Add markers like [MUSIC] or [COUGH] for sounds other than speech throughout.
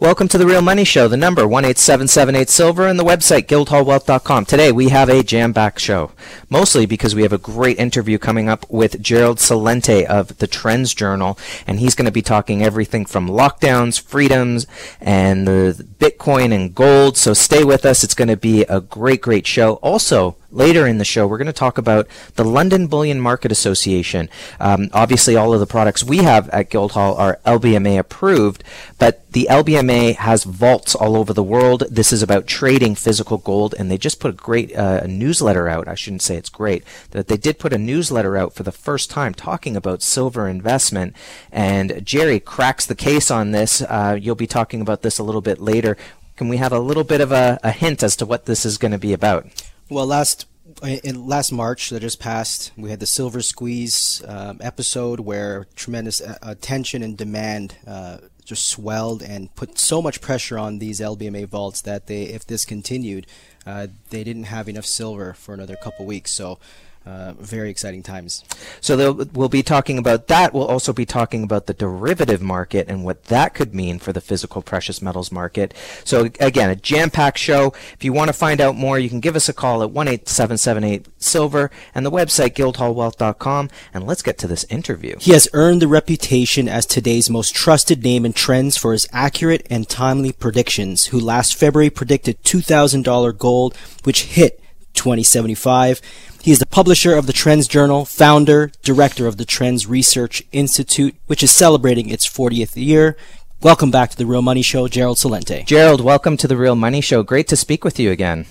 Welcome to the Real Money Show. The number one eight seven seven eight silver and the website guildhallwealth.com. Today we have a jam-packed show, mostly because we have a great interview coming up with Gerald Celente of the Trends Journal, and he's going to be talking everything from lockdowns, freedoms, and the Bitcoin and gold. So stay with us. It's going to be a great, great show. Also, Later in the show, we're going to talk about the London Bullion Market Association. Um, obviously, all of the products we have at Guildhall are LBMA approved, but the LBMA has vaults all over the world. This is about trading physical gold, and they just put a great uh, newsletter out. I shouldn't say it's great, that they did put a newsletter out for the first time talking about silver investment. And Jerry cracks the case on this. Uh, you'll be talking about this a little bit later. Can we have a little bit of a, a hint as to what this is going to be about? Well, last in last March that just passed, we had the Silver Squeeze um, episode where tremendous uh, attention and demand uh, just swelled and put so much pressure on these LBMA vaults that they, if this continued, uh, they didn't have enough silver for another couple weeks. So uh, very exciting times. So we'll be talking about that. We'll also be talking about the derivative market and what that could mean for the physical precious metals market. So again, a jam-packed show. If you want to find out more, you can give us a call at one eight seven seven eight silver and the website guildhallwealth.com. And let's get to this interview. He has earned the reputation as today's most trusted name in trends for his accurate and timely predictions. Who last February predicted two thousand dollar gold, which hit 2075. He is the publisher of the Trends Journal, founder, director of the Trends Research Institute, which is celebrating its 40th year. Welcome back to the Real Money Show, Gerald Celente. Gerald, welcome to the Real Money Show. Great to speak with you again.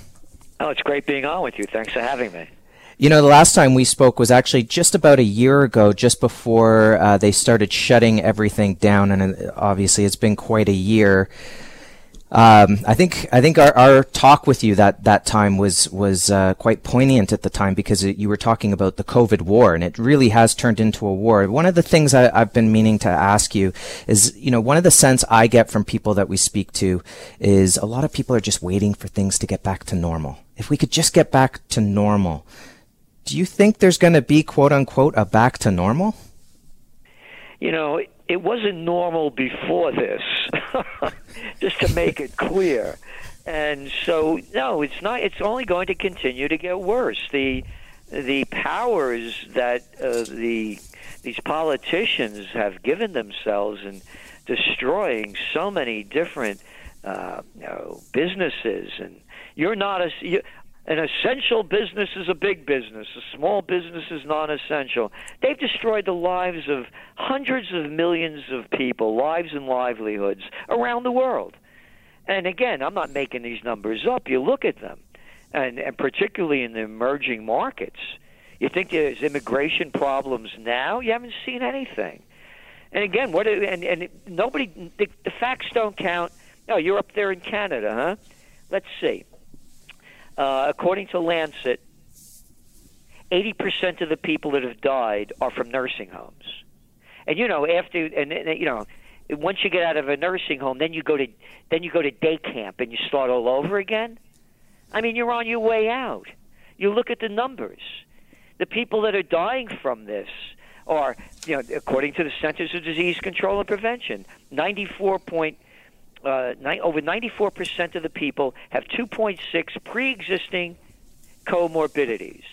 Oh, it's great being on with you. Thanks for having me. You know, the last time we spoke was actually just about a year ago, just before uh, they started shutting everything down, and uh, obviously it's been quite a year. Um, I think I think our, our talk with you that that time was was uh, quite poignant at the time because it, you were talking about the COVID war and it really has turned into a war. One of the things I, I've been meaning to ask you is, you know, one of the sense I get from people that we speak to is a lot of people are just waiting for things to get back to normal. If we could just get back to normal, do you think there's going to be quote unquote a back to normal? You know, it wasn't normal before this, [LAUGHS] just to make it clear. And so, no, it's not. It's only going to continue to get worse. The the powers that uh, the these politicians have given themselves in destroying so many different uh, you know, businesses, and you're not a. You, an essential business is a big business. A small business is non-essential. They've destroyed the lives of hundreds of millions of people, lives and livelihoods around the world. And again, I'm not making these numbers up. You look at them, and, and particularly in the emerging markets. You think there's immigration problems now? You haven't seen anything. And again, what? And, and nobody. The, the facts don't count. No, you're up there in Canada, huh? Let's see. Uh, according to Lancet, 80% of the people that have died are from nursing homes. And you know, after and, you know, once you get out of a nursing home, then you go to then you go to day camp and you start all over again. I mean, you're on your way out. You look at the numbers. The people that are dying from this are, you know, according to the Centers for Disease Control and Prevention, 94 point uh, ni- over 94% of the people have 2.6 pre-existing comorbidities.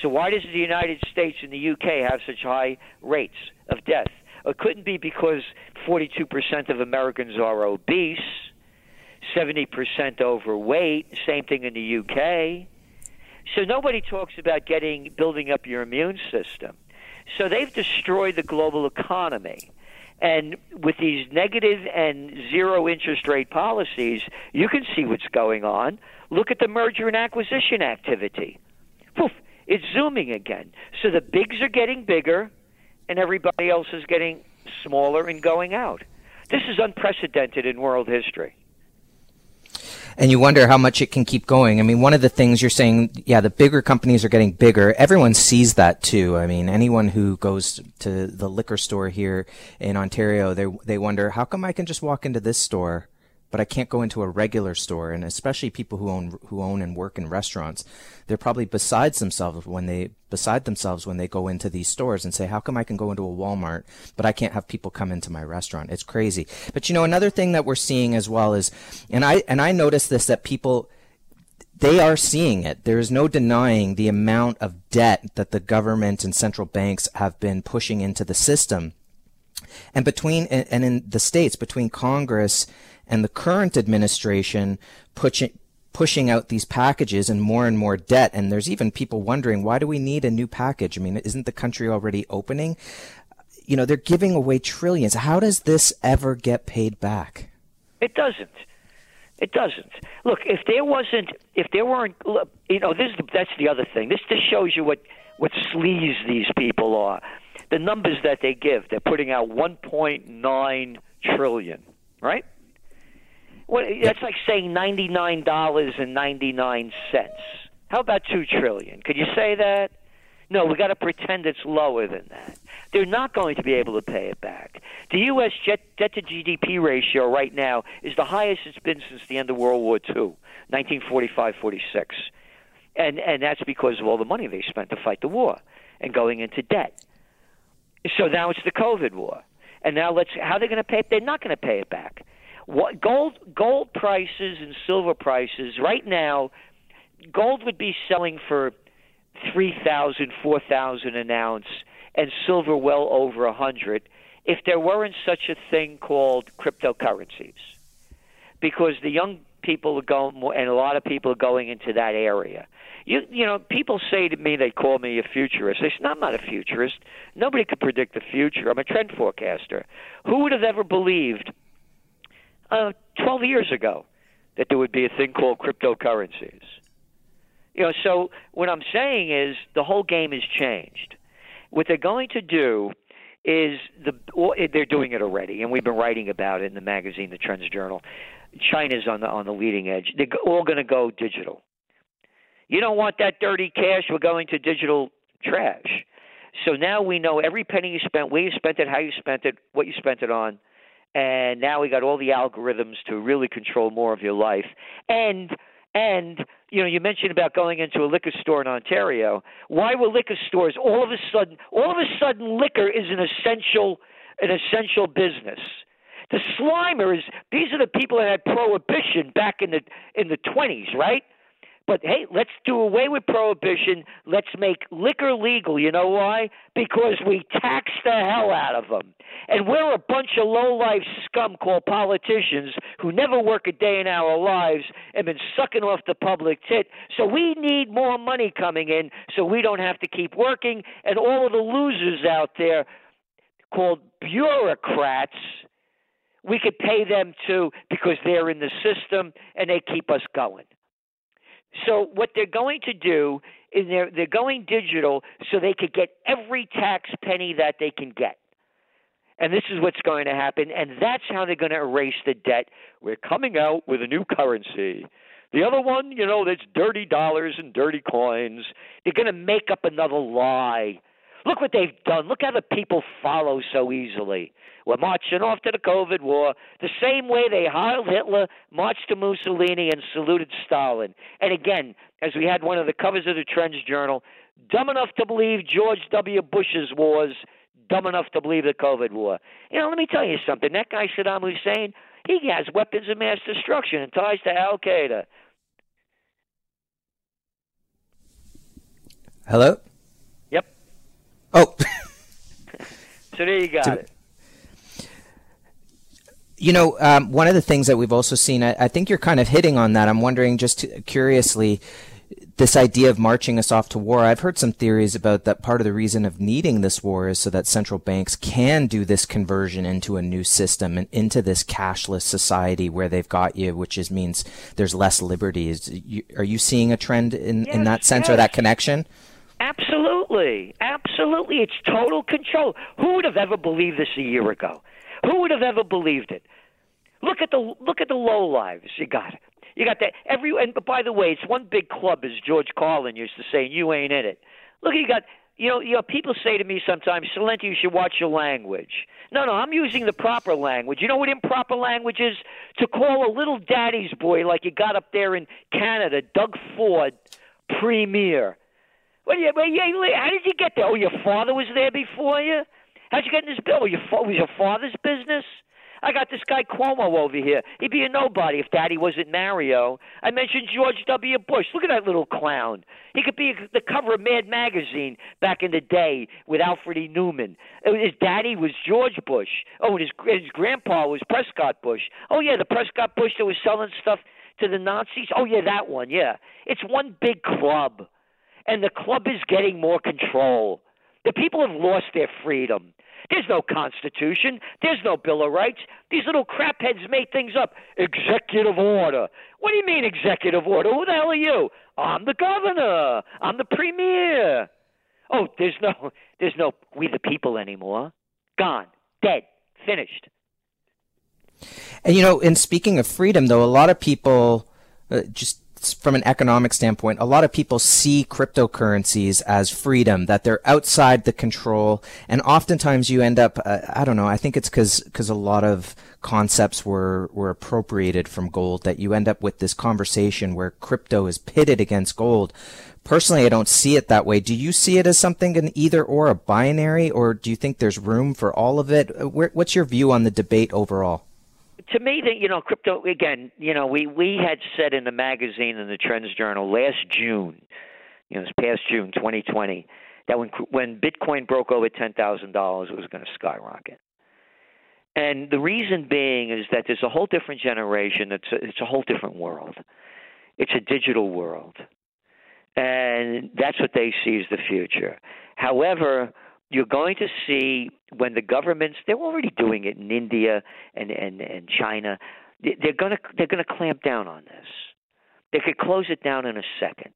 So why does the United States and the UK have such high rates of death? It couldn't be because 42% of Americans are obese, 70% overweight, same thing in the UK. So nobody talks about getting building up your immune system. So they've destroyed the global economy. And with these negative and zero interest rate policies, you can see what's going on. Look at the merger and acquisition activity. Poof, it's zooming again. So the bigs are getting bigger, and everybody else is getting smaller and going out. This is unprecedented in world history. And you wonder how much it can keep going. I mean, one of the things you're saying, yeah, the bigger companies are getting bigger. Everyone sees that too. I mean, anyone who goes to the liquor store here in Ontario, they they wonder how come I can just walk into this store but I can't go into a regular store. And especially people who own who own and work in restaurants, they're probably besides themselves when they beside themselves when they go into these stores and say, "How come I can go into a Walmart, but I can't have people come into my restaurant?" It's crazy. But you know, another thing that we're seeing as well is, and I and I noticed this that people they are seeing it. There is no denying the amount of debt that the government and central banks have been pushing into the system. And between and in the states, between Congress and the current administration pushing pushing out these packages and more and more debt. And there's even people wondering, why do we need a new package? I mean, isn't the country already opening? You know, they're giving away trillions. How does this ever get paid back? It doesn't. It doesn't. Look, if there wasn't, if there weren't, you know, this that's the other thing. This just shows you what what sleaze these people are. The numbers that they give, they're putting out 1.9 trillion, right? Well, that's like saying ninety-nine dollars and ninety-nine cents. How about two trillion? Could you say that? No, we got to pretend it's lower than that. They're not going to be able to pay it back. The U.S. debt, to GDP ratio right now is the highest it's been since the end of World War II, 1945-46, and and that's because of all the money they spent to fight the war and going into debt. So now it's the COVID war, and now let's how they're they going to pay? it. They're not going to pay it back. What gold gold prices and silver prices right now? Gold would be selling for three thousand, four thousand an ounce, and silver well over a hundred. If there weren't such a thing called cryptocurrencies, because the young people are going, and a lot of people are going into that area. You you know, people say to me they call me a futurist. I say, no, I'm not a futurist. Nobody could predict the future. I'm a trend forecaster. Who would have ever believed uh, 12 years ago that there would be a thing called cryptocurrencies. You know, so what I'm saying is the whole game has changed. What they're going to do is the they're doing it already, and we've been writing about it in the magazine, the Trends Journal. China's on the on the leading edge. They're all going to go digital. You don't want that dirty cash. We're going to digital trash. So now we know every penny you spent, where you spent it, how you spent it, what you spent it on and now we got all the algorithms to really control more of your life and and you know you mentioned about going into a liquor store in Ontario why were liquor stores all of a sudden all of a sudden liquor is an essential an essential business the slimers these are the people that had prohibition back in the in the 20s right but hey, let's do away with prohibition. Let's make liquor legal. You know why? Because we tax the hell out of them. And we're a bunch of low-life scum called politicians who never work a day in our lives and been sucking off the public tit. So we need more money coming in so we don't have to keep working. And all of the losers out there called bureaucrats we could pay them too because they're in the system and they keep us going. So what they're going to do is they're they're going digital so they could get every tax penny that they can get. And this is what's going to happen, and that's how they're going to erase the debt. We're coming out with a new currency. The other one, you know, that's dirty dollars and dirty coins. They're going to make up another lie. Look what they've done. Look how the people follow so easily. We're marching off to the COVID war the same way they Heil Hitler, marched to Mussolini, and saluted Stalin. And again, as we had one of the covers of the Trends Journal, dumb enough to believe George W. Bush's wars, dumb enough to believe the COVID war. You know, let me tell you something. That guy Saddam Hussein, he has weapons of mass destruction and ties to Al Qaeda. Hello? Yep. Oh. [LAUGHS] so there you got it you know, um, one of the things that we've also seen, I, I, think you're kind of hitting on that. I'm wondering, just curiously, this idea of marching us off to war. I've heard some theories about that part of the reason of needing this war is so that central banks can do this conversion into a new system and into this cashless society where they've got you, which is means there's less liberties. are you seeing a trend in, yes, in that sense yes. or that connection? Absolutely. Absolutely. It's total control. Who would have ever believed this a year ago? Who would have ever believed it? Look at the look at the low lives you got. You got that every. And by the way, it's one big club, as George Carlin used to say, and you ain't in it. Look, you got you know, you know, people say to me sometimes, Celente, you should watch your language. No, no, I'm using the proper language. You know what improper language is? To call a little daddy's boy like you got up there in Canada, Doug Ford, premier. Well, yeah, well, yeah, how did you get there? Oh, your father was there before you? How'd you get in this bill? Your, was your father's business? I got this guy Cuomo over here. He'd be a nobody if Daddy wasn't Mario. I mentioned George W. Bush. Look at that little clown. He could be the cover of Mad Magazine back in the day with Alfred E. Neuman. Oh, his daddy was George Bush. Oh, and his his grandpa was Prescott Bush. Oh yeah, the Prescott Bush that was selling stuff to the Nazis. Oh yeah, that one. Yeah, it's one big club, and the club is getting more control. The people have lost their freedom. There's no Constitution. There's no Bill of Rights. These little crapheads made things up. Executive order. What do you mean, executive order? Who the hell are you? I'm the governor. I'm the premier. Oh, there's no, [LAUGHS] there's no we the people anymore. Gone. Dead. Finished. And you know, in speaking of freedom, though, a lot of people uh, just from an economic standpoint, a lot of people see cryptocurrencies as freedom, that they're outside the control. And oftentimes you end up, uh, I don't know, I think it's because, because a lot of concepts were, were appropriated from gold that you end up with this conversation where crypto is pitted against gold. Personally, I don't see it that way. Do you see it as something in either or a binary, or do you think there's room for all of it? Uh, where, what's your view on the debate overall? To me that you know crypto again you know we we had said in the magazine in the trends journal last june you know this past june 2020 that when when bitcoin broke over $10,000 it was going to skyrocket. And the reason being is that there's a whole different generation it's a, it's a whole different world. It's a digital world. And that's what they see as the future. However you're going to see when the governments they're already doing it in India and and, and China they're going to they're going to clamp down on this. They could close it down in a second,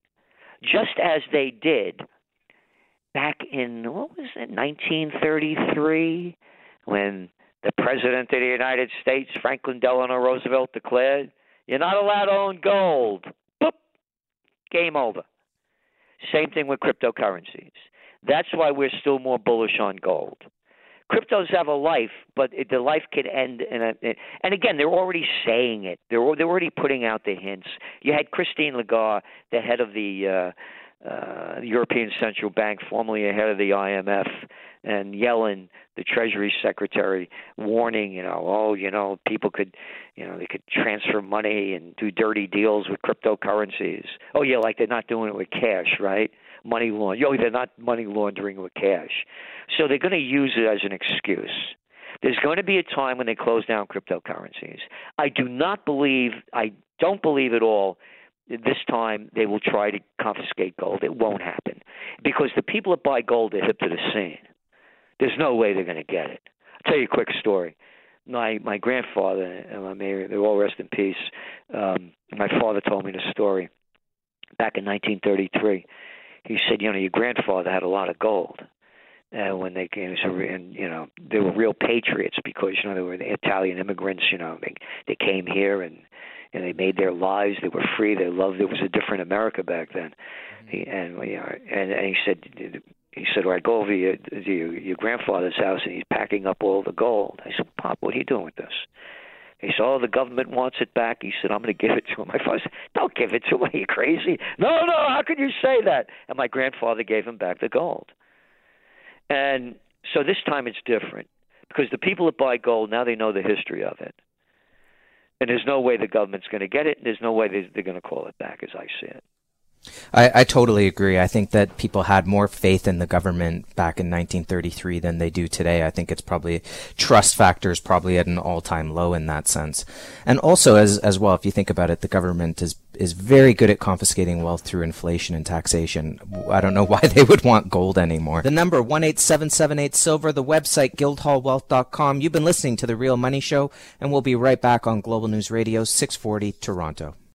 just as they did back in what was it 1933 when the president of the United States Franklin Delano Roosevelt declared you're not allowed to own gold. Boop, game over. Same thing with cryptocurrencies. That's why we're still more bullish on gold. Cryptos have a life, but it, the life could end in a. And again, they're already saying it. They're they're already putting out the hints. You had Christine Lagarde, the head of the uh, uh, European Central Bank, formerly a head of the IMF, and Yellen, the Treasury Secretary, warning, you know, oh, you know, people could, you know, they could transfer money and do dirty deals with cryptocurrencies. Oh, yeah, like they're not doing it with cash, right? Money laundering. Oh, they're not money laundering with cash. So they're going to use it as an excuse. There's going to be a time when they close down cryptocurrencies. I do not believe, I don't believe at all this time they will try to confiscate gold. It won't happen because the people that buy gold are hip to the scene. There's no way they're going to get it. I'll tell you a quick story. My my grandfather, and may they're all rest in peace. Um, my father told me the story back in 1933 he said, you know, your grandfather had a lot of gold. Uh, when they came, so and you know they were real patriots because you know they were the Italian immigrants. You know they they came here and and they made their lives. They were free. They loved. It was a different America back then. Mm-hmm. He, and you know, and, and he said he said, well, I go over to your, to your your grandfather's house and he's packing up all the gold. I said, Pop, what are you doing with this? He said, "Oh, the government wants it back." He said, "I'm going to give it to him." [LAUGHS] My father said, "Don't give it to him. [LAUGHS] Are you crazy?" No, no. How could you say that? And my grandfather gave him back the gold. And so this time it's different because the people that buy gold now they know the history of it, and there's no way the government's going to get it, and there's no way they're going to call it back, as I see it. I, I, totally agree. I think that people had more faith in the government back in 1933 than they do today. I think it's probably trust factors probably at an all-time low in that sense. And also as as well, if you think about it, the government is is very good at confiscating wealth through inflation and taxation. I don't know [LAUGHS] why they would want gold anymore. The number 18778 silver, the website guildhallwealth.com. You've been listening to the Real Money Show and we'll be right back on Global News Radio 640 Toronto.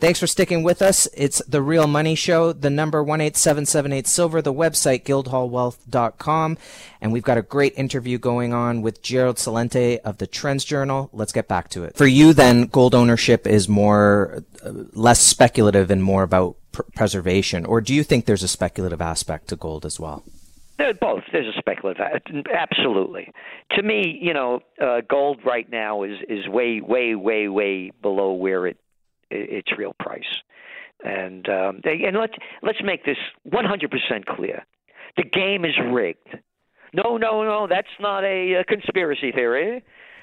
Thanks for sticking with us. It's The Real Money Show, the number 18778 Silver, the website guildhallwealth.com. And we've got a great interview going on with Gerald Celente of the Trends Journal. Let's get back to it. For you, then, gold ownership is more, uh, less speculative and more about pr- preservation. Or do you think there's a speculative aspect to gold as well? They're both. There's a speculative, absolutely. To me, you know, uh, gold right now is is way, way, way, way below where it its real price. And um, and let's let's make this 100% clear: the game is rigged. No, no, no, that's not a, a conspiracy theory.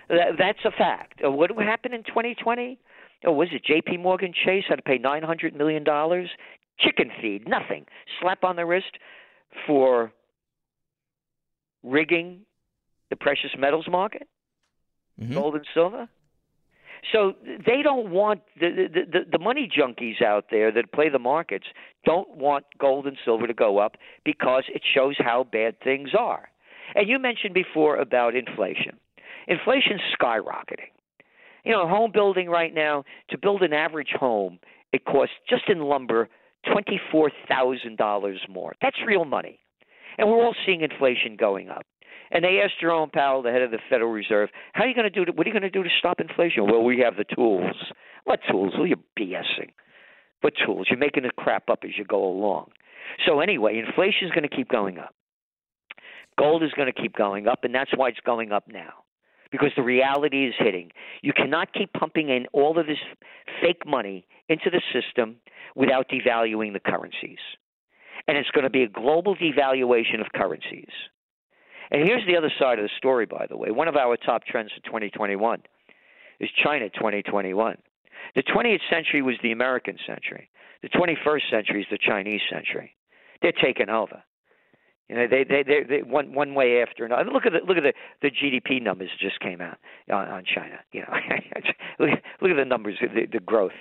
That, that's a fact. Uh, what happened in 2020? Oh, was it J.P. Morgan Chase had to pay 900 million dollars? Chicken feed, nothing. Slap on the wrist for rigging the precious metals market, mm-hmm. gold and silver. So they don't want the, the the money junkies out there that play the markets don't want gold and silver to go up because it shows how bad things are. And you mentioned before about inflation. Inflation's skyrocketing. You know, home building right now to build an average home, it costs just in lumber twenty four thousand dollars more. That's real money. And we're all seeing inflation going up. And they asked Jerome Powell, the head of the Federal Reserve, "How are you going to do? To, what are you going to do to stop inflation?" Well, we have the tools. What tools? Well, you're BSing. What tools? You're making the crap up as you go along. So anyway, inflation is going to keep going up. Gold is going to keep going up, and that's why it's going up now. Because the reality is hitting. You cannot keep pumping in all of this fake money into the system without devaluing the currencies. And it's going to be a global devaluation of currencies. And here's the other side of the story, by the way. One of our top trends for 2021 is China 2021. The 20th century was the American century. The 21st century is the Chinese century. They're taking over. You know, they they they, they one one way after another. Look at the look at the the GDP numbers just came out on, on China. You know, [LAUGHS] look look at the numbers, the, the growth.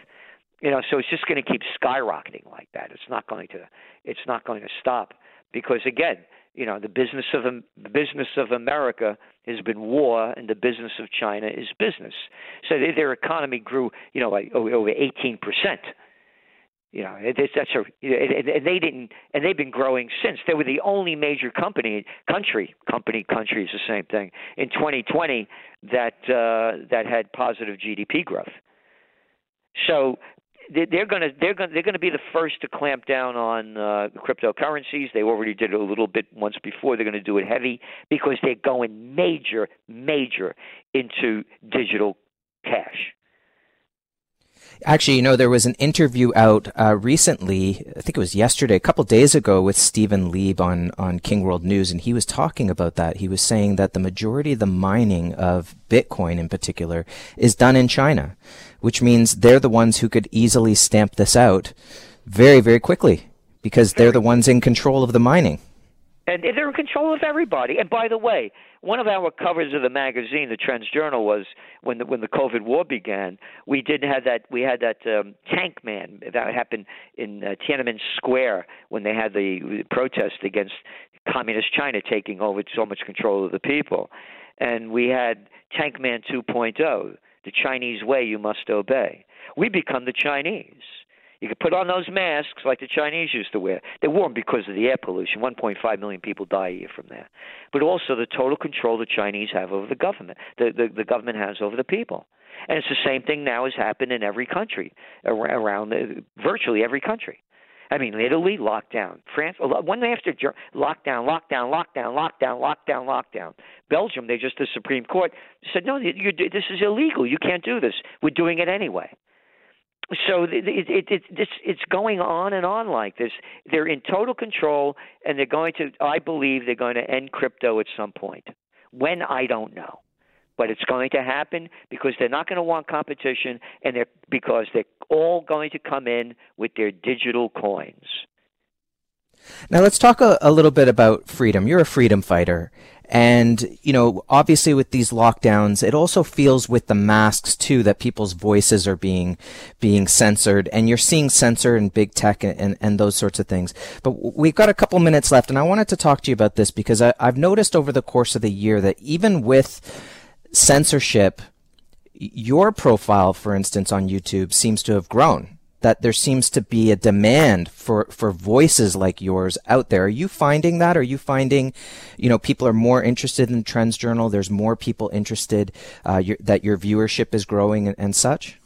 You know, so it's just going to keep skyrocketing like that. It's not going to it's not going to stop because again, you know the business of the business of America has been war, and the business of China is business. So they, their economy grew, you know, like over 18 percent. You know, it, it's, that's a, and they didn't, and they've been growing since. They were the only major company, country, company, country is the same thing in 2020 that uh, that had positive GDP growth. So they're going to they're going they're going to be the first to clamp down on uh, cryptocurrencies. They already did it a little bit once before. They're going to do it heavy because they're going major major into digital cash. Actually, you know, there was an interview out uh, recently, I think it was yesterday, a couple days ago, with Stephen Leeb on, on King World News, and he was talking about that. He was saying that the majority of the mining of Bitcoin in particular is done in China, which means they're the ones who could easily stamp this out very, very quickly because they're the ones in control of the mining. And they're in control of everybody. And by the way, one of our covers of the magazine, the Trends Journal, was when the, when the COVID war began. We did have that. We had that um, tank man that happened in uh, Tiananmen Square when they had the protest against communist China taking over so much control of the people, and we had Tank Man 2.0, the Chinese way you must obey. We become the Chinese. You could put on those masks like the Chinese used to wear. They wore them because of the air pollution. 1.5 million people die a year from that. But also the total control the Chinese have over the government, the, the, the government has over the people. And it's the same thing now has happened in every country, around the, virtually every country. I mean, Italy lockdown, France one after lockdown, lockdown, lockdown, lockdown, lockdown, lockdown. Belgium, they just the Supreme Court said no, you, this is illegal. You can't do this. We're doing it anyway so it, it, it, it's it's going on and on like this. They're in total control, and they're going to. I believe they're going to end crypto at some point. When I don't know, but it's going to happen because they're not going to want competition, and they're because they're all going to come in with their digital coins. Now let's talk a, a, little bit about freedom. You're a freedom fighter. And, you know, obviously with these lockdowns, it also feels with the masks too that people's voices are being, being censored and you're seeing censor in big tech and, and, and those sorts of things. But we've got a couple minutes left and I wanted to talk to you about this because I, I've noticed over the course of the year that even with censorship, your profile, for instance, on YouTube seems to have grown that there seems to be a demand for, for voices like yours out there. Are you finding that? Are you finding, you know, people are more interested in Trends Journal? There's more people interested uh, your, that your viewership is growing and, and such?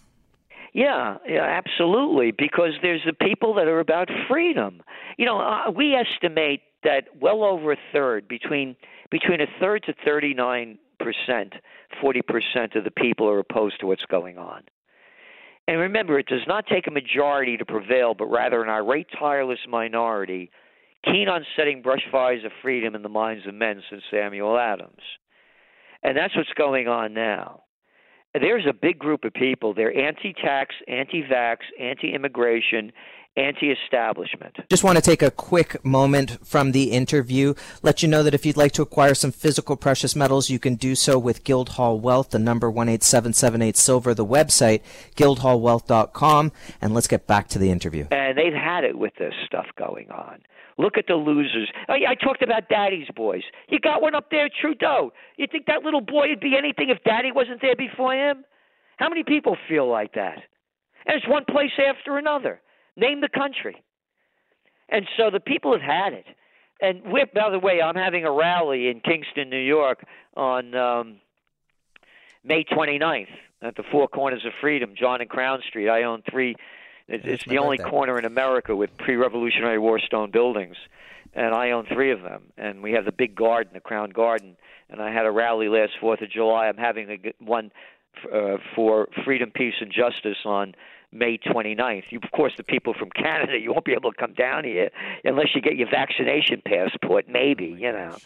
Yeah, yeah, absolutely. Because there's the people that are about freedom. You know, uh, we estimate that well over a third, between between a third to thirty nine percent, forty percent of the people are opposed to what's going on. And remember, it does not take a majority to prevail, but rather an irate, tireless minority, keen on setting brush fires of freedom in the minds of men since Samuel Adams. And that's what's going on now. There's a big group of people. They're anti tax, anti vax, anti immigration, anti establishment. Just want to take a quick moment from the interview. Let you know that if you'd like to acquire some physical precious metals, you can do so with Guildhall Wealth, the number 18778 silver, the website, guildhallwealth.com. And let's get back to the interview. And they've had it with this stuff going on. Look at the losers. Oh, I, I talked about Daddy's boys. You got one up there, Trudeau. You think that little boy would be anything if Daddy wasn't there before him? How many people feel like that? And it's one place after another. Name the country. And so the people have had it. And we're, by the way, I'm having a rally in Kingston, New York on um, May 29th at the Four Corners of Freedom, John and Crown Street. I own three. It's, it's the only corner in America with pre-Revolutionary War stone buildings, and I own three of them. And we have the big garden, the Crown Garden. And I had a rally last Fourth of July. I'm having a, one uh, for freedom, peace, and justice on May 29th. You, of course, the people from Canada, you won't be able to come down here unless you get your vaccination passport, maybe, oh you know.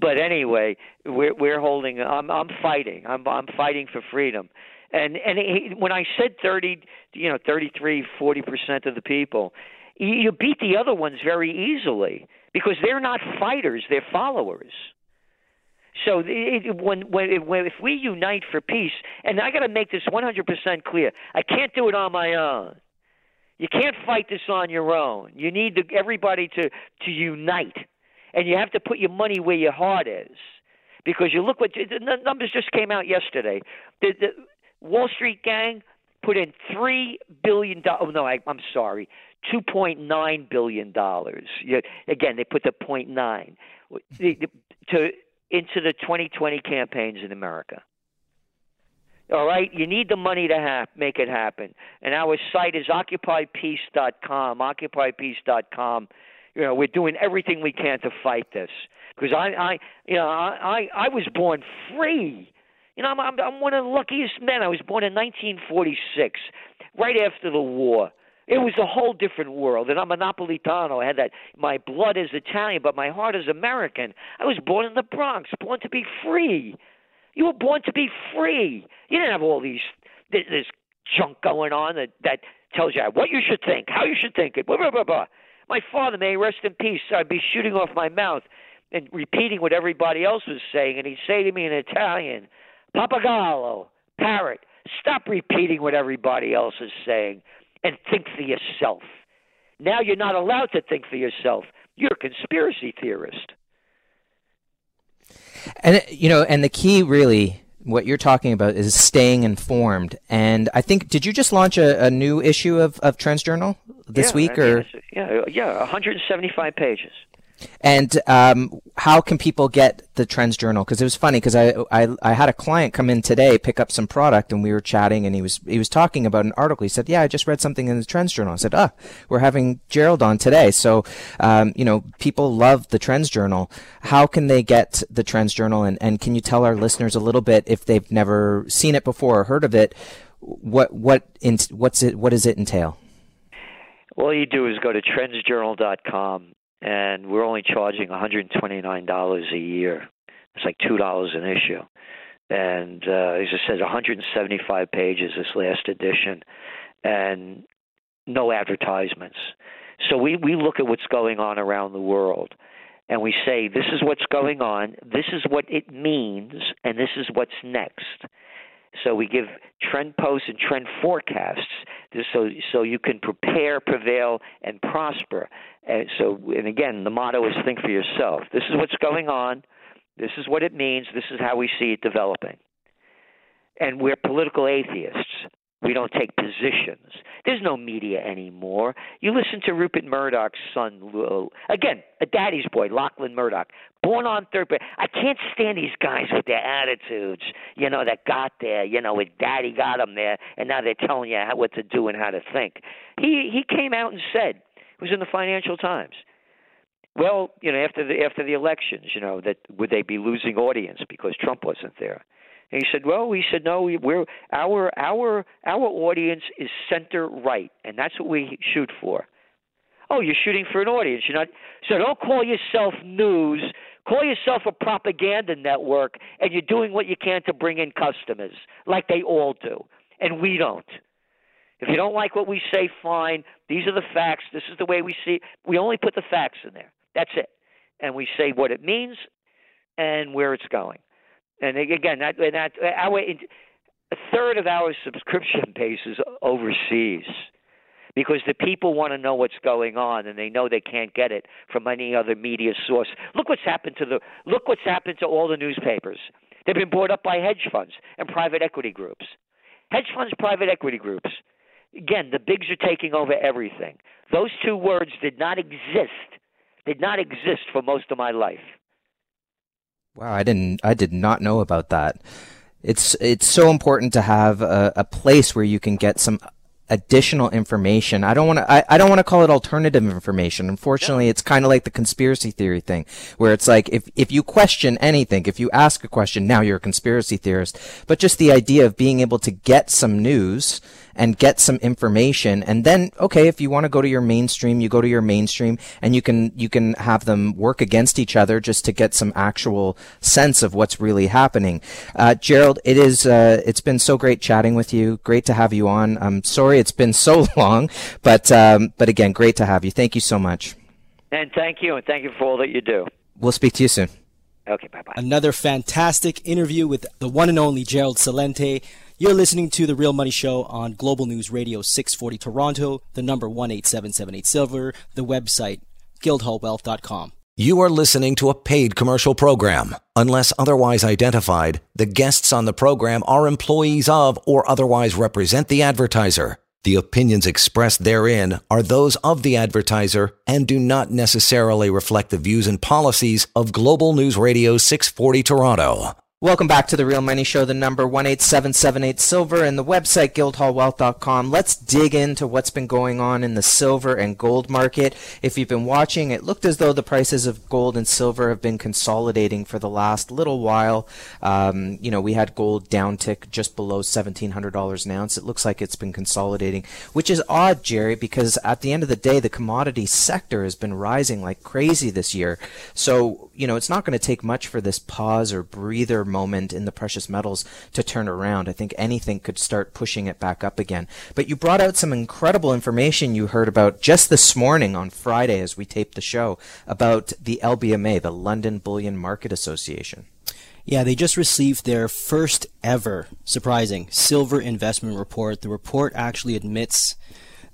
But anyway, we're we're holding. I'm I'm fighting. I'm I'm fighting for freedom. And and it, when I said 30, you know, 33, 40 percent of the people, you beat the other ones very easily because they're not fighters; they're followers. So it, when, when, if we unite for peace, and I got to make this 100% clear, I can't do it on my own. You can't fight this on your own. You need everybody to to unite, and you have to put your money where your heart is, because you look what the numbers just came out yesterday. The, the Wall Street gang put in three billion dollars. Oh no, I, I'm sorry, two point nine billion dollars. Again, they put the point nine to into the 2020 campaigns in America. All right, you need the money to have, make it happen. And our site is occupypeace.com. Occupypeace.com. You know, we're doing everything we can to fight this because I, I, you know, I, I was born free. You know, I'm, I'm, I'm one of the luckiest men. I was born in 1946, right after the war. It was a whole different world. And I'm a Napolitano. I had that. My blood is Italian, but my heart is American. I was born in the Bronx, born to be free. You were born to be free. You didn't have all these this, junk going on that that tells you what you should think, how you should think it. Blah, blah, blah, blah. My father, may rest in peace, I'd be shooting off my mouth and repeating what everybody else was saying, and he'd say to me in Italian, "Papagallo, parrot, stop repeating what everybody else is saying and think for yourself. Now you're not allowed to think for yourself. You're a conspiracy theorist. And you know, and the key really what you're talking about is staying informed. And I think did you just launch a, a new issue of, of Trends Journal this yeah, week or yeah, yeah, 175 pages. And um, how can people get the Trends Journal? Because it was funny because I, I I had a client come in today pick up some product and we were chatting and he was he was talking about an article. He said, "Yeah, I just read something in the Trends Journal." I said, "Ah, we're having Gerald on today." So, um, you know, people love the Trends Journal. How can they get the Trends Journal? And and can you tell our listeners a little bit if they've never seen it before or heard of it? What what in, what's it? What does it entail? All you do is go to trendsjournal.com and we're only charging $129 a year. It's like two dollars an issue, and uh, as I said, 175 pages this last edition, and no advertisements. So we, we look at what's going on around the world and we say, this is what's going on, this is what it means, and this is what's next. So we give trend posts and trend forecasts so so you can prepare, prevail, and prosper. And so, and again, the motto is think for yourself. This is what's going on. This is what it means. This is how we see it developing. And we're political atheists. We don't take positions. There's no media anymore. You listen to Rupert Murdoch's son, again, a daddy's boy, Lachlan Murdoch, born on third grade. I can't stand these guys with their attitudes, you know, that got there, you know, with daddy got them there, and now they're telling you how, what to do and how to think. He he came out and said, it was in the Financial Times. Well, you know, after the after the elections, you know, that would they be losing audience because Trump wasn't there? And he said, "Well, we said no. We're our our our audience is center right, and that's what we shoot for." Oh, you're shooting for an audience. You're not. So don't call yourself news. Call yourself a propaganda network, and you're doing what you can to bring in customers, like they all do, and we don't. If you don't like what we say, fine. These are the facts. This is the way we see. We only put the facts in there. That's it, and we say what it means and where it's going. And again, that, that our a third of our subscription [LAUGHS] base is overseas because the people want to know what's going on and they know they can't get it from any other media source. Look what's happened to the look what's happened to all the newspapers. They've been bought up by hedge funds and private equity groups. Hedge funds, private equity groups. Again, the bigs are taking over everything. Those two words did not exist. Did not exist for most of my life. Wow, I didn't I did not know about that. It's it's so important to have a, a place where you can get some additional information. I don't want to, I, I don't want to call it alternative information. Unfortunately, yeah. it's kind of like the conspiracy theory thing where it's like, if, if you question anything, if you ask a question, now you're a conspiracy theorist. But just the idea of being able to get some news and get some information. And then, okay, if you want to go to your mainstream, you go to your mainstream and you can, you can have them work against each other just to get some actual sense of what's really happening. Uh, Gerald, it is, uh, it's been so great chatting with you. Great to have you on. I'm sorry it's been so [LAUGHS] long, but, um, but again, great to have you. Thank you so much. And thank you, and thank you for all that you do. We'll speak to you soon. Okay, bye bye. Another fantastic interview with the one and only Gerald Celente. You're listening to The Real Money Show on Global News Radio 640 Toronto, the number 18778 Silver, the website guildhallwealth.com. You are listening to a paid commercial program. Unless otherwise identified, the guests on the program are employees of or otherwise represent the advertiser. The opinions expressed therein are those of the advertiser and do not necessarily reflect the views and policies of Global News Radio 640 Toronto. Welcome back to the Real Money Show, the number 18778 Silver and the website guildhallwealth.com. Let's dig into what's been going on in the silver and gold market. If you've been watching, it looked as though the prices of gold and silver have been consolidating for the last little while. Um, you know, we had gold downtick just below $1,700 an ounce. It looks like it's been consolidating, which is odd, Jerry, because at the end of the day, the commodity sector has been rising like crazy this year. So, you know, it's not going to take much for this pause or breather moment in the precious metals to turn around. I think anything could start pushing it back up again. But you brought out some incredible information you heard about just this morning on Friday as we taped the show about the LBMA, the London Bullion Market Association. Yeah, they just received their first ever, surprising, silver investment report. The report actually admits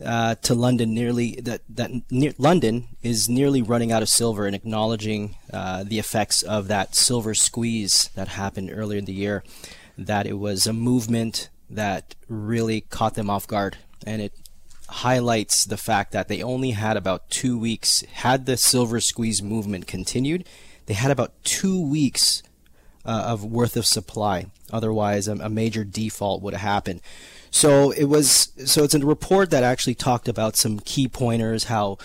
uh, to London nearly that that near, London is nearly running out of silver and acknowledging uh, the effects of that silver squeeze that happened earlier in the year. That it was a movement that really caught them off guard, and it highlights the fact that they only had about two weeks. Had the silver squeeze movement continued, they had about two weeks uh, of worth of supply. Otherwise, a, a major default would have happened. So it was. So it's a report that actually talked about some key pointers, how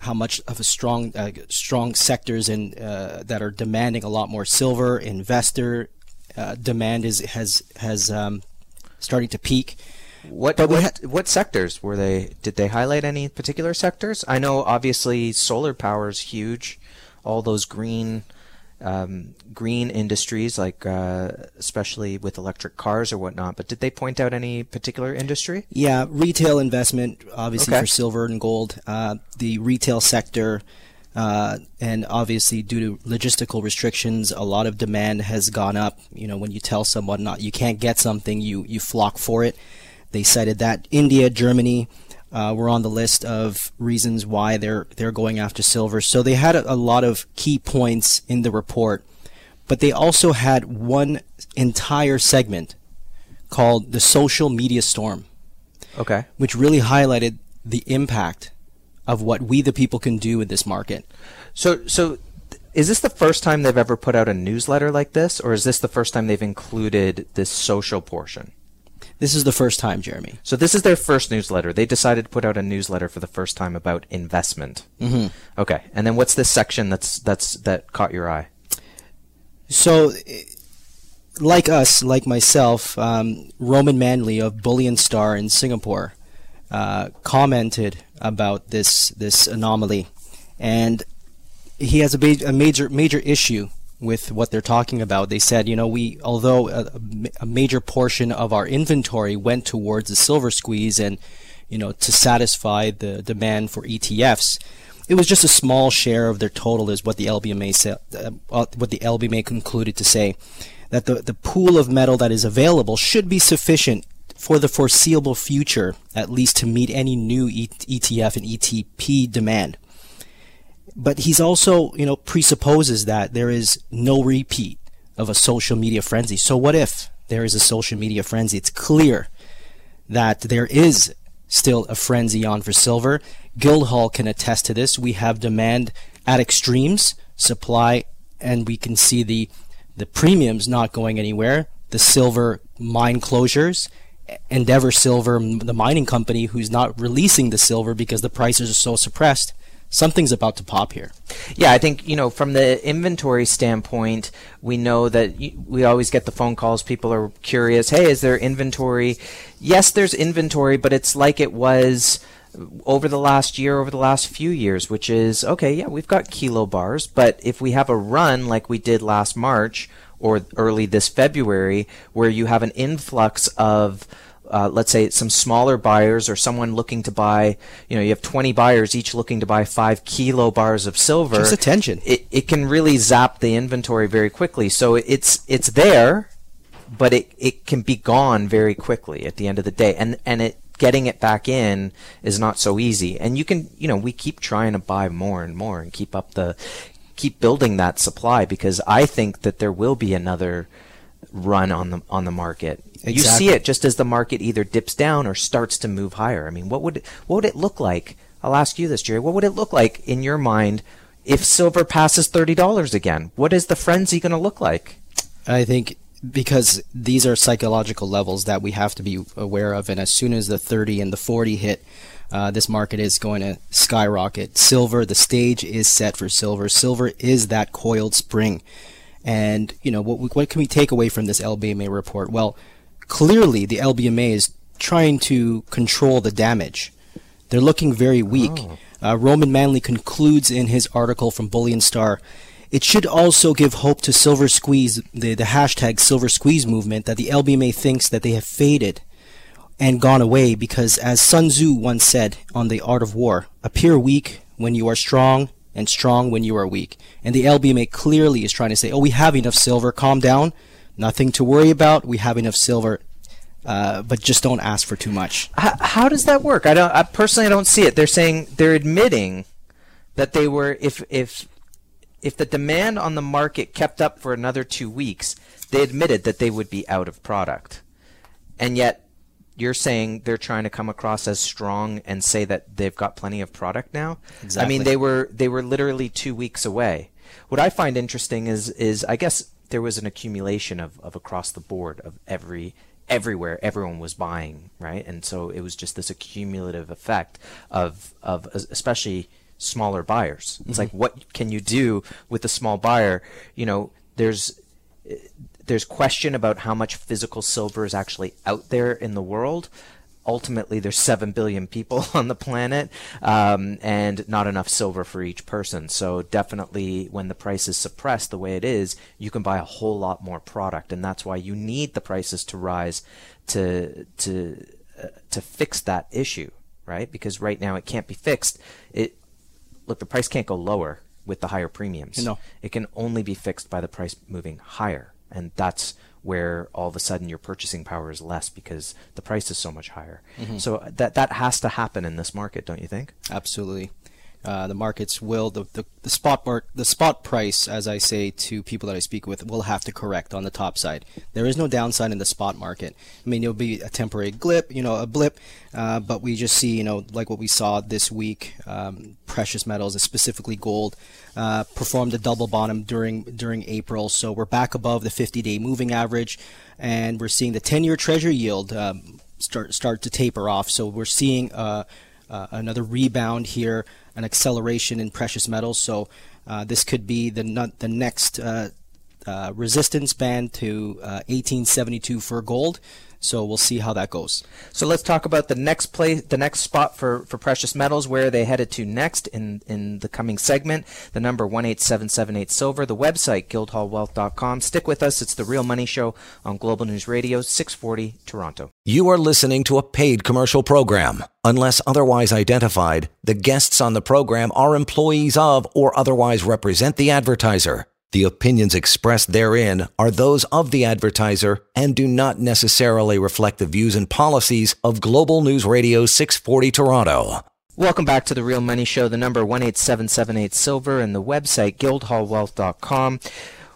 how much of a strong uh, strong sectors and uh, that are demanding a lot more silver. Investor uh, demand is has has um, starting to peak. What but what, had, what sectors were they? Did they highlight any particular sectors? I know obviously solar power is huge. All those green um, green industries, like uh, especially with electric cars or whatnot. But did they point out any particular industry? Yeah, retail investment, obviously Okay. for silver and gold. Uh, the retail sector, uh, and obviously due to logistical restrictions, a lot of demand has gone up. You know, when you tell someone not you can't get something, you you flock for it. They cited that India, Germany. Uh, were on the list of reasons why they're they're going after silver. So they had a, a lot of key points in the report, but they also had one entire segment called the social media storm Okay. which really highlighted the impact of what we the people can do in this market. So, so is this the first time they've ever put out a newsletter like this, or is this the first time they've included this social portion? This is the first time, Jeremy. So this is their first newsletter. They decided to put out a newsletter for the first time about investment. Mm-hmm. Okay, and then what's this section that's that's that caught your eye? So, like us, like myself, um, Ronan Manly of Bullion Star in Singapore uh, commented about this this anomaly, and he has a, ba- a major major issue with what they're talking about. They said, you know, we although a, a major portion of our inventory went towards the silver squeeze and you know to satisfy the demand for ETFs. It was just a small share of their total, is what the LBMA said. Uh, uh, what the LBMA concluded to say that the the pool of metal that is available should be sufficient for the foreseeable future, at least to meet any new ETF and ETP demand but he's also you know presupposes that there is no repeat of a social media frenzy. So what if there is a social media frenzy? It's clear that there is still a frenzy on for silver. Guildhall can attest to this. We have demand at extremes supply and we can see the the premiums not going anywhere. The silver mine closures endeavor silver the mining company who's not releasing the silver because the prices are so suppressed something's about to pop here. Yeah, I think you know from the inventory standpoint, we know that we always get the phone calls. People are curious. Hey, is there inventory? Yes, there's inventory, but it's like it was over the last year, over the last few years, which is okay. Yeah, we've got kilo bars, but if we have a run like we did last March or early this February, where you have an influx of uh, let's say some smaller buyers or someone looking to buy, you know, you have 20 buyers each looking to buy five kilo bars of silver. Just attention. It, it can really zap the inventory very quickly. So it's, it's there, but it, it can be gone very quickly at the end of the day. And, and it, getting it back in is not so easy. And you can, you know, we keep trying to buy more and more and keep up the, keep building that supply because I think that there will be another run on the, on the market. You see it just as the market either dips down or starts to move higher. I mean, what would what would it look like? I'll ask you this, Jerry. What would it look like in your mind if silver passes thirty dollars again? What is the frenzy going to look like? I think because these are psychological levels that we have to be aware of, and as soon as the 30 and the 40 hit, uh, this market is going to skyrocket. Silver, the stage is set for silver. Silver is that coiled spring. And, you know, what, what can we take away from this LBMA report? Well, clearly the LBMA is trying to control the damage. They're looking very weak. Uh, Ronan Manly concludes in his article from Bullion Star. It should also give hope to Silver Squeeze, the, the hashtag Silver Squeeze movement, that the LBMA thinks that they have faded and gone away because, as Sun Tzu once said on The Art of War, appear weak when you are strong and strong when you are weak. And the LBMA clearly is trying to say, oh, we have enough silver, calm down, nothing to worry about, we have enough silver, uh, but just don't ask for too much. How, how does that work? I don't. I personally I don't see it. They're saying they're admitting that they were if if if the demand on the market kept up for another two weeks, they admitted that they would be out of product, and yet you're saying they're trying to come across as strong and say that they've got plenty of product now. Exactly. I mean, they were they were literally two weeks away. What I find interesting is is I guess there was an accumulation of, of across the board of every everywhere everyone was buying right and so it was just this accumulative effect of of especially smaller buyers it's mm-hmm. like what can you do with a small buyer you know there's there's question about how much physical silver is actually out there in the world. Ultimately there's 7 billion people [LAUGHS] on the planet um, and not enough silver for each person. So definitely when the price is suppressed the way it is you can buy a whole lot more product and that's why you need the prices to rise to to uh, to fix that issue right? Because right now it can't be fixed. It look the price can't go lower with the higher premiums. No. It can only be fixed by the price moving higher and that's where all of a sudden your purchasing power is less because the price is so much higher. Mm-hmm. So that that has to happen in this market, don't you think? Absolutely. Uh, the markets will the, the, the spot mark the spot price, as I say to people that I speak with, will have to correct on the top side. There is no downside in the spot market. I mean, it'll be a temporary blip, you know, a blip, uh, but we just see, you know, like what we saw this week, um, precious metals, specifically gold, uh, performed a double bottom during during April. So we're back above the 50-day moving average, and we're seeing the 10-year Treasury yield um, start start to taper off. So we're seeing uh, uh, another rebound here an acceleration in precious metals. So uh, this could be the the next uh, uh, resistance band to 1872 uh, for gold. So we'll see how that goes. So let's talk about the next place, the next spot for, for precious metals, where they headed to next in, in the coming segment. The number 18778 silver, the website guildhallwealth.com. Stick with us. It's the Real Money Show on Global News Radio, 640 Toronto. You are listening to a paid commercial program. Unless otherwise identified, the guests on the program are employees of or otherwise represent the advertiser. The opinions expressed therein are those of the advertiser and do not necessarily reflect the views and policies of Global News Radio 640 Toronto. Welcome back to the Real Money Show, the number 18778 Silver and the website guildhallwealth.com.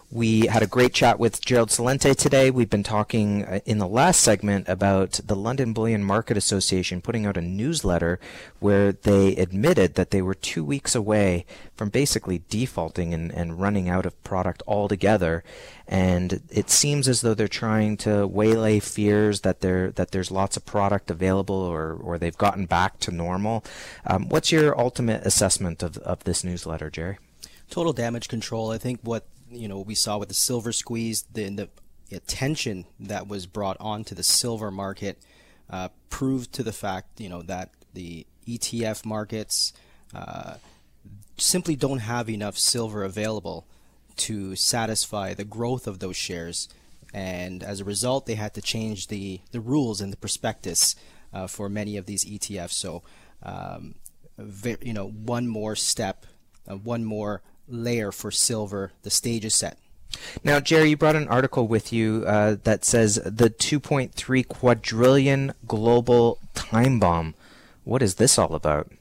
We had a great chat with Gerald Celente today. We've been talking uh, in the last segment about the London Bullion Market Association putting out a newsletter where they admitted that they were two weeks away from basically defaulting and, and running out of product altogether. And it seems as though they're trying to waylay fears that there that there's lots of product available or, or they've gotten back to normal. Um, what's your ultimate assessment of, of this newsletter, Jerry? Total damage control. I think what you know we saw with the silver squeeze, the, the attention that was brought onto the silver market uh, proved to the fact you know that the ETF markets uh, simply don't have enough silver available to satisfy the growth of those shares, and as a result, they had to change the the rules and the prospectus uh, for many of these ETFs. So, um, you know, one more step, uh, one more layer for silver. The stage is set. Now, Jerry, you brought an article with you uh, that says the 2.3 quadrillion global time bomb. What is this all about?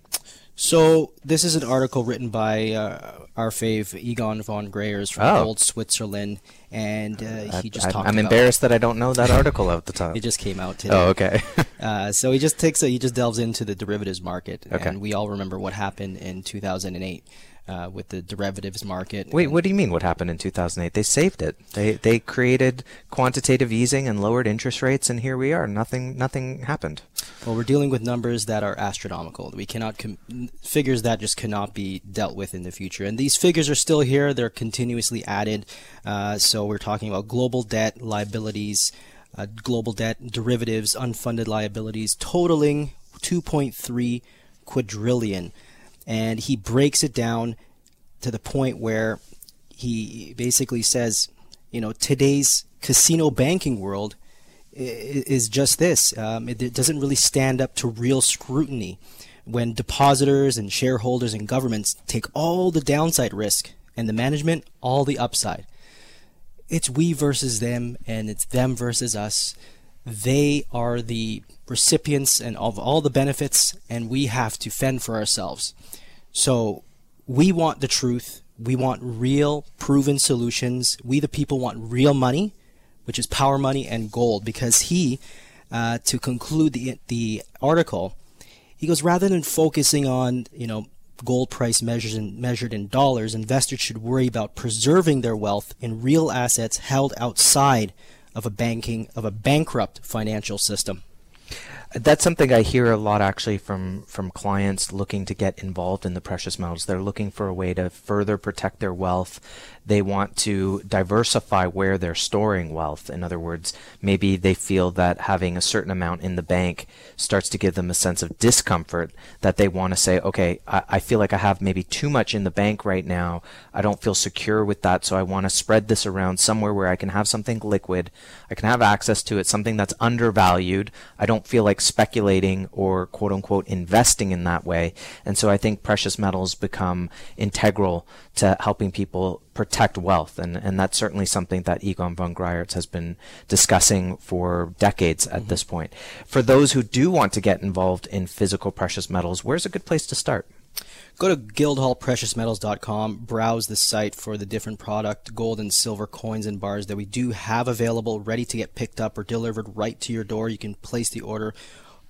So, this is an article written by uh, our fave Egon von Greyerz from oh. old Switzerland, and uh, he just I, talked. I'm embarrassed that I don't know that article at the time. [LAUGHS] it just came out today. Oh, okay. [LAUGHS] uh, so he just takes a, he just delves into the derivatives market, okay. and we all remember what happened in 2008 uh, with the derivatives market. Wait, what do you mean? What happened in 2008? They saved it. They they created quantitative easing and lowered interest rates, and here we are. Nothing nothing happened. Well, we're dealing with numbers that are astronomical. We cannot com- figures that just cannot be dealt with in the future. And these figures are still here. They're continuously added. Uh, so we're talking about global debt, liabilities, uh, global debt, derivatives, unfunded liabilities, totaling 2.3 quadrillion and he breaks it down to the point where he basically says, you know, today's casino banking world is just this. Um, it, doesn't really stand up to real scrutiny when depositors and shareholders and governments take all the downside risk and the management all the upside. It's we versus them, and it's them versus us. They are the recipients and of all the benefits, and we have to fend for ourselves. So we want the truth. We want real, proven solutions. We, the people, want real money, which is power money and gold. Because he, uh, to conclude the the article, he goes rather than focusing on you know gold price measured in, measured in dollars, investors should worry about preserving their wealth in real assets held outside of a banking of a bankrupt financial system. That's something I hear a lot actually from from clients looking to get involved in the precious metals. They're looking for a way to further protect their wealth. They want to diversify where they're storing wealth. In other words, maybe they feel that having a certain amount in the bank starts to give them a sense of discomfort that they want to say, okay, I, I feel like I have maybe too much in the bank right now. I don't feel secure with that, so I want to spread this around somewhere where I can have something liquid, I can have access to it, something that's undervalued. I don't feel like speculating or quote unquote investing in that way. And so I think precious metals become integral to helping people protect wealth. And, and that's certainly something that Egon von Greyerz has been discussing for decades at mm-hmm. this point. For those who do want to get involved in physical precious metals, where's a good place to start? Go to guildhallpreciousmetals.com, browse the site for the different product, gold and silver coins and bars that we do have available, ready to get picked up or delivered right to your door. You can place the order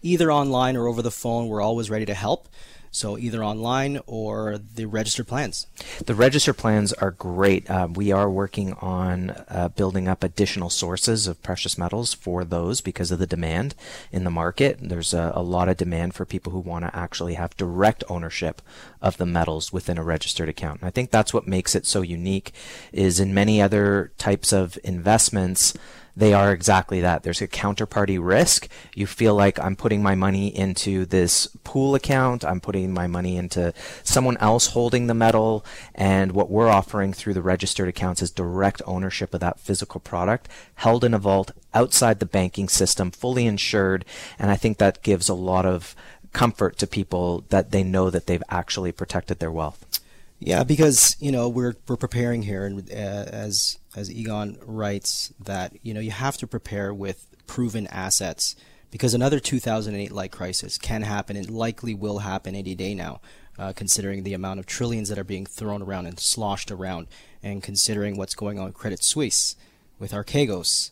either online or over the phone. We're always ready to help. So either online or the registered plans. The registered plans are great. Uh, we are working on uh, building up additional sources of precious metals for those because of the demand in the market. There's a, a lot of demand for people who want to actually have direct ownership of the metals within a registered account. And I think that's what makes it so unique. Is in many other types of investments they are exactly that. There's a counterparty risk. You feel like I'm putting my money into this pool account. I'm putting my money into someone else holding the metal. And what we're offering through the registered accounts is direct ownership of that physical product held in a vault outside the banking system, fully insured. And I think that gives a lot of comfort to people that they know that they've actually protected their wealth. Yeah, because you know we're we're preparing here, and uh, as as Egon writes that you know you have to prepare with proven assets because another 2008 like crisis can happen and likely will happen any day now, uh, considering the amount of trillions that are being thrown around and sloshed around, and considering what's going on with Credit Suisse, with Archegos.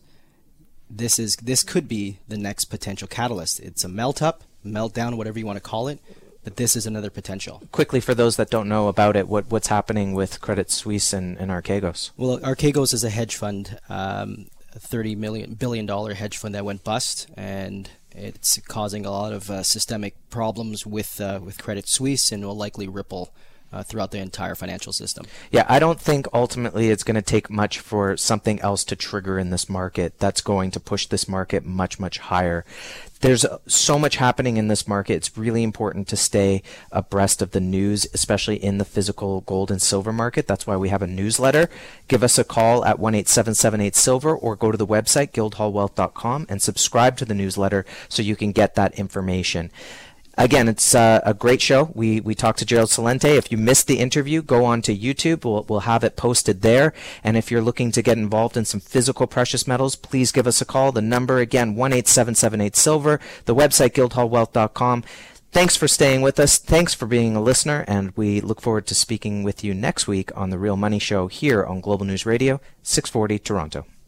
This is this could be the next potential catalyst. It's a melt up, meltdown, whatever you want to call it that this is another potential. Quickly, for those that don't know about it, what what's happening with Credit Suisse and, and Archegos? Well, Archegos is a hedge fund, um, a thirty million billion dollar hedge fund that went bust, and it's causing a lot of uh, systemic problems with uh, with Credit Suisse, and will likely ripple uh, throughout the entire financial system. Yeah, I don't think ultimately it's going to take much for something else to trigger in this market that's going to push this market much, much higher. There's so much happening in this market. It's really important to stay abreast of the news, especially in the physical gold and silver market. That's why we have a newsletter. Give us a call at 1 silver or go to the website guildhallwealth.com and subscribe to the newsletter so you can get that information. Again, it's uh, a great show. We we talked to Gerald Celente. If you missed the interview, go on to YouTube. We'll we'll have it posted there. And if you're looking to get involved in some physical precious metals, please give us a call. The number again one eight seven seven eight silver. The website guildhallwealth.com. Thanks for staying with us. Thanks for being a listener, and we look forward to speaking with you next week on the Real Money Show here on Global News Radio 640 Toronto.